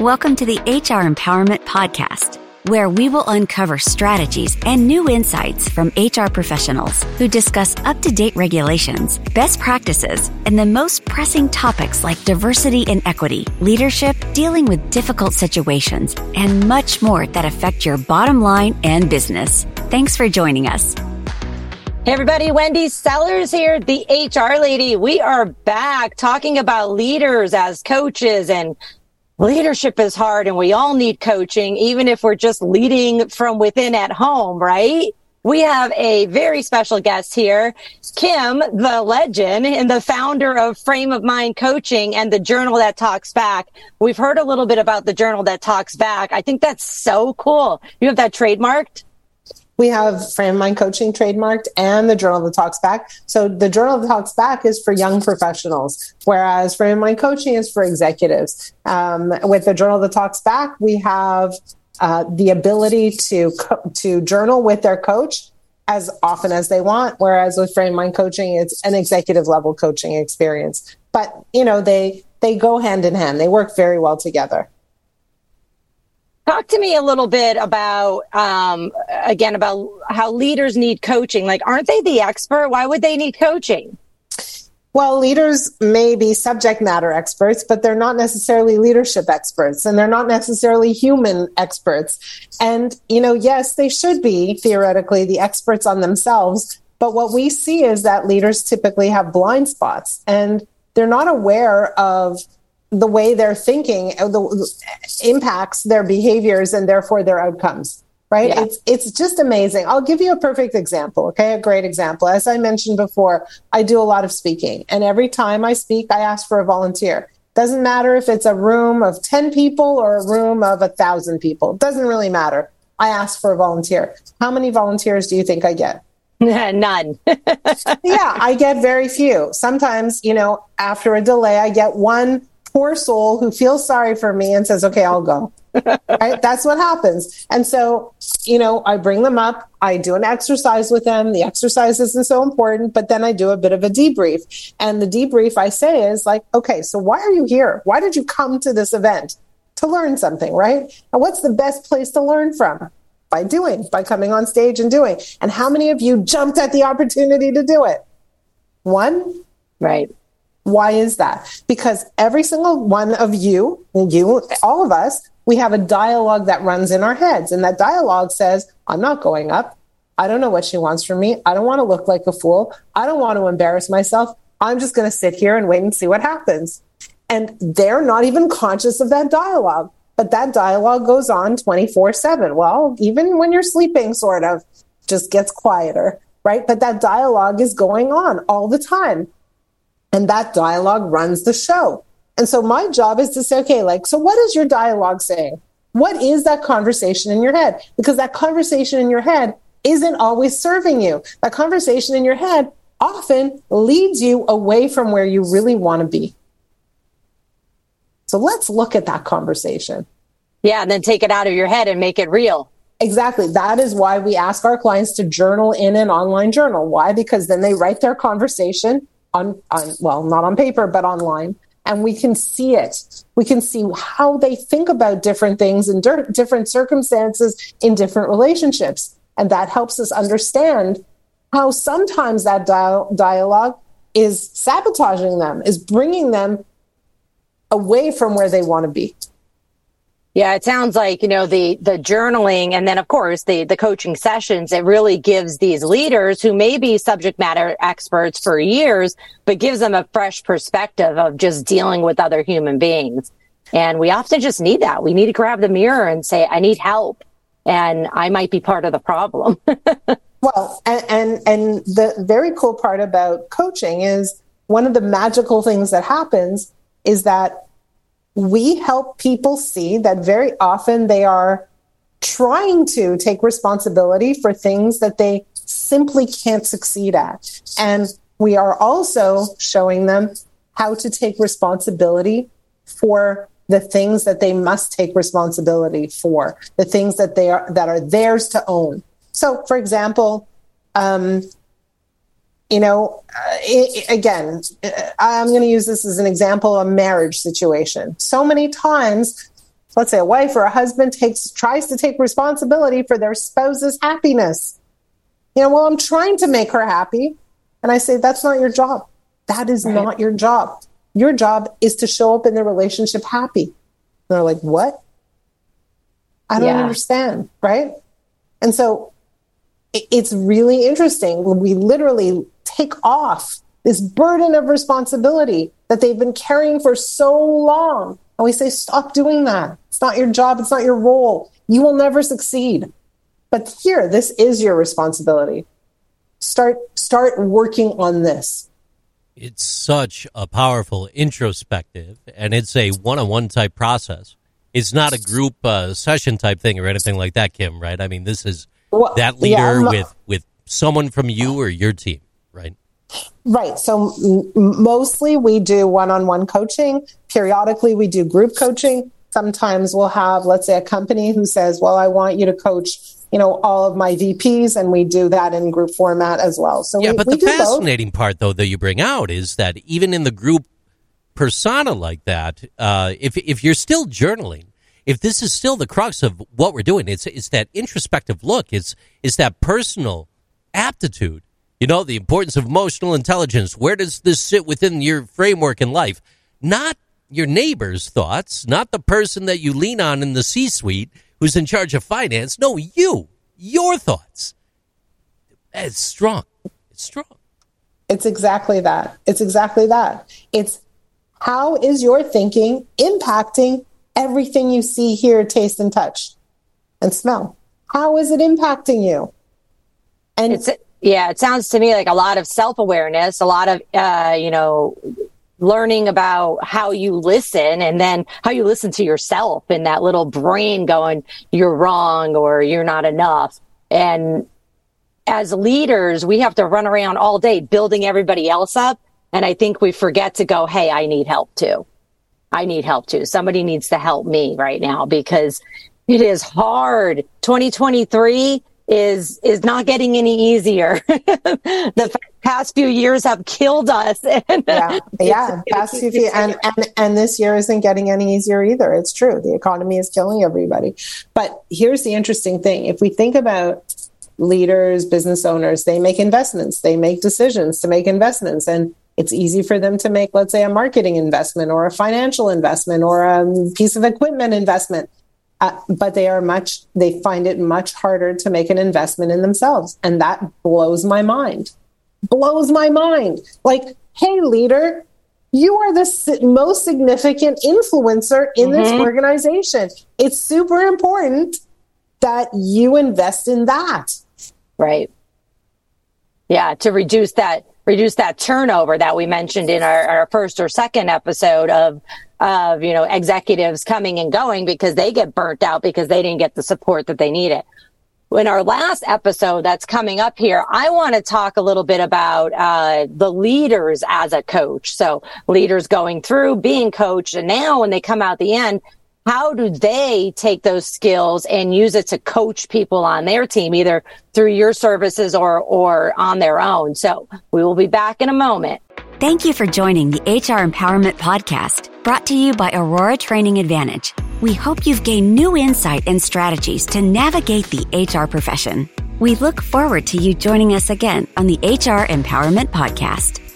Welcome to the HR Empowerment Podcast, where we will uncover strategies and new insights from HR professionals who discuss up to date regulations, best practices, and the most pressing topics like diversity and equity, leadership, dealing with difficult situations, and much more that affect your bottom line and business. Thanks for joining us. Hey everybody, Wendy Sellers here, the HR lady. We are back talking about leaders as coaches and leadership is hard and we all need coaching, even if we're just leading from within at home, right? We have a very special guest here, Kim, the legend and the founder of Frame of Mind Coaching and the Journal That Talks Back. We've heard a little bit about the Journal That Talks Back. I think that's so cool. You have that trademarked? We have Frame Mind Coaching trademarked and the Journal that Talks Back. So the Journal that Talks Back is for young professionals, whereas Frame Mind Coaching is for executives. Um, with the Journal that Talks Back, we have uh, the ability to co- to journal with their coach as often as they want. Whereas with Frame Mind Coaching, it's an executive level coaching experience. But you know they they go hand in hand. They work very well together. Talk to me a little bit about, um, again, about how leaders need coaching. Like, aren't they the expert? Why would they need coaching? Well, leaders may be subject matter experts, but they're not necessarily leadership experts and they're not necessarily human experts. And, you know, yes, they should be theoretically the experts on themselves. But what we see is that leaders typically have blind spots and they're not aware of the way they're thinking uh, the, impacts their behaviors and therefore their outcomes right? Yeah. it's it's just amazing. I'll give you a perfect example okay? A great example. As i mentioned before i do a lot of speaking and every time i speak i ask for a volunteer. Doesn't matter if it's a room of 10 people or a room of a thousand people. Doesn't really matter. I ask for a volunteer. How many volunteers do you think i get? None. yeah, I get very few. Sometimes, you know, after a delay, I get one poor soul who feels sorry for me and says, okay, I'll go. right? That's what happens. And so, you know, I bring them up. I do an exercise with them. The exercise isn't so important, but then I do a bit of a debrief. And the debrief I say is like, okay, so why are you here? Why did you come to this event? To learn something, right? And what's the best place to learn from? By doing, by coming on stage and doing. And how many of you jumped at the opportunity to do it? One? Right. Why is that? Because every single one of you, you, all of us, we have a dialogue that runs in our heads. And that dialogue says, I'm not going up. I don't know what she wants from me. I don't want to look like a fool. I don't want to embarrass myself. I'm just going to sit here and wait and see what happens. And they're not even conscious of that dialogue. But that dialogue goes on 24 7. Well, even when you're sleeping, sort of, just gets quieter, right? But that dialogue is going on all the time. And that dialogue runs the show. And so my job is to say, okay, like, so what is your dialogue saying? What is that conversation in your head? Because that conversation in your head isn't always serving you. That conversation in your head often leads you away from where you really want to be. So let's look at that conversation. Yeah, and then take it out of your head and make it real. Exactly. That is why we ask our clients to journal in an online journal. Why? Because then they write their conversation on, on well, not on paper, but online. And we can see it. We can see how they think about different things in di- different circumstances in different relationships. And that helps us understand how sometimes that dial- dialogue is sabotaging them, is bringing them away from where they want to be. Yeah, it sounds like, you know, the, the journaling and then of course the, the coaching sessions, it really gives these leaders who may be subject matter experts for years, but gives them a fresh perspective of just dealing with other human beings. And we often just need that. We need to grab the mirror and say, I need help and I might be part of the problem. well, and, and, and the very cool part about coaching is one of the magical things that happens is that we help people see that very often they are trying to take responsibility for things that they simply can't succeed at. And we are also showing them how to take responsibility for the things that they must take responsibility for, the things that they are that are theirs to own. So, for example, um, you know, uh, it, again, uh, I'm going to use this as an example of a marriage situation. So many times, let's say a wife or a husband takes tries to take responsibility for their spouse's happiness. You know, well, I'm trying to make her happy. And I say, that's not your job. That is right. not your job. Your job is to show up in the relationship happy. And they're like, what? I don't yeah. understand. Right. And so it's really interesting. We literally take off this burden of responsibility that they've been carrying for so long. And we say, stop doing that. It's not your job. It's not your role. You will never succeed. But here, this is your responsibility. Start, start working on this. It's such a powerful introspective and it's a one-on-one type process. It's not a group uh, session type thing or anything like that, Kim, right? I mean, this is well, that leader yeah, with, with someone from you or your team, right? So m- mostly we do one on one coaching. Periodically, we do group coaching. Sometimes we'll have, let's say, a company who says, Well, I want you to coach you know all of my VPs, and we do that in group format as well. So yeah, we, but we the fascinating both. part though that you bring out is that even in the group persona like that, uh, if if you're still journaling, if this is still the crux of what we're doing, it's it's that introspective look, it's it's that personal aptitude you know, the importance of emotional intelligence. Where does this sit within your framework in life? Not your neighbor's thoughts, not the person that you lean on in the C suite who's in charge of finance. No, you, your thoughts. It's strong. It's strong. It's exactly that. It's exactly that. It's how is your thinking impacting everything you see, hear, taste, and touch and smell? How is it impacting you? And it's yeah, it sounds to me like a lot of self awareness, a lot of, uh, you know, learning about how you listen and then how you listen to yourself and that little brain going, you're wrong or you're not enough. And as leaders, we have to run around all day building everybody else up. And I think we forget to go, Hey, I need help too. I need help too. Somebody needs to help me right now because it is hard. 2023 is is not getting any easier. the past few years have killed us. yeah, yeah, past few years, and, and and this year isn't getting any easier either. It's true. The economy is killing everybody. But here's the interesting thing: if we think about leaders, business owners, they make investments, they make decisions to make investments, and it's easy for them to make, let's say, a marketing investment or a financial investment or a piece of equipment investment uh, but they are much they find it much harder to make an investment in themselves. And that blows my mind. Blows my mind. Like hey leader you are the most significant influencer in mm-hmm. this organization. It's super important that you invest in that. Right. Yeah to reduce that reduce that turnover that we mentioned in our, our first or second episode of of, you know, executives coming and going because they get burnt out because they didn't get the support that they needed. In our last episode that's coming up here, I want to talk a little bit about uh, the leaders as a coach. So leaders going through being coached, and now when they come out the end, how do they take those skills and use it to coach people on their team, either through your services or or on their own? So we will be back in a moment. Thank you for joining the HR Empowerment Podcast, brought to you by Aurora Training Advantage. We hope you've gained new insight and strategies to navigate the HR profession. We look forward to you joining us again on the HR Empowerment Podcast.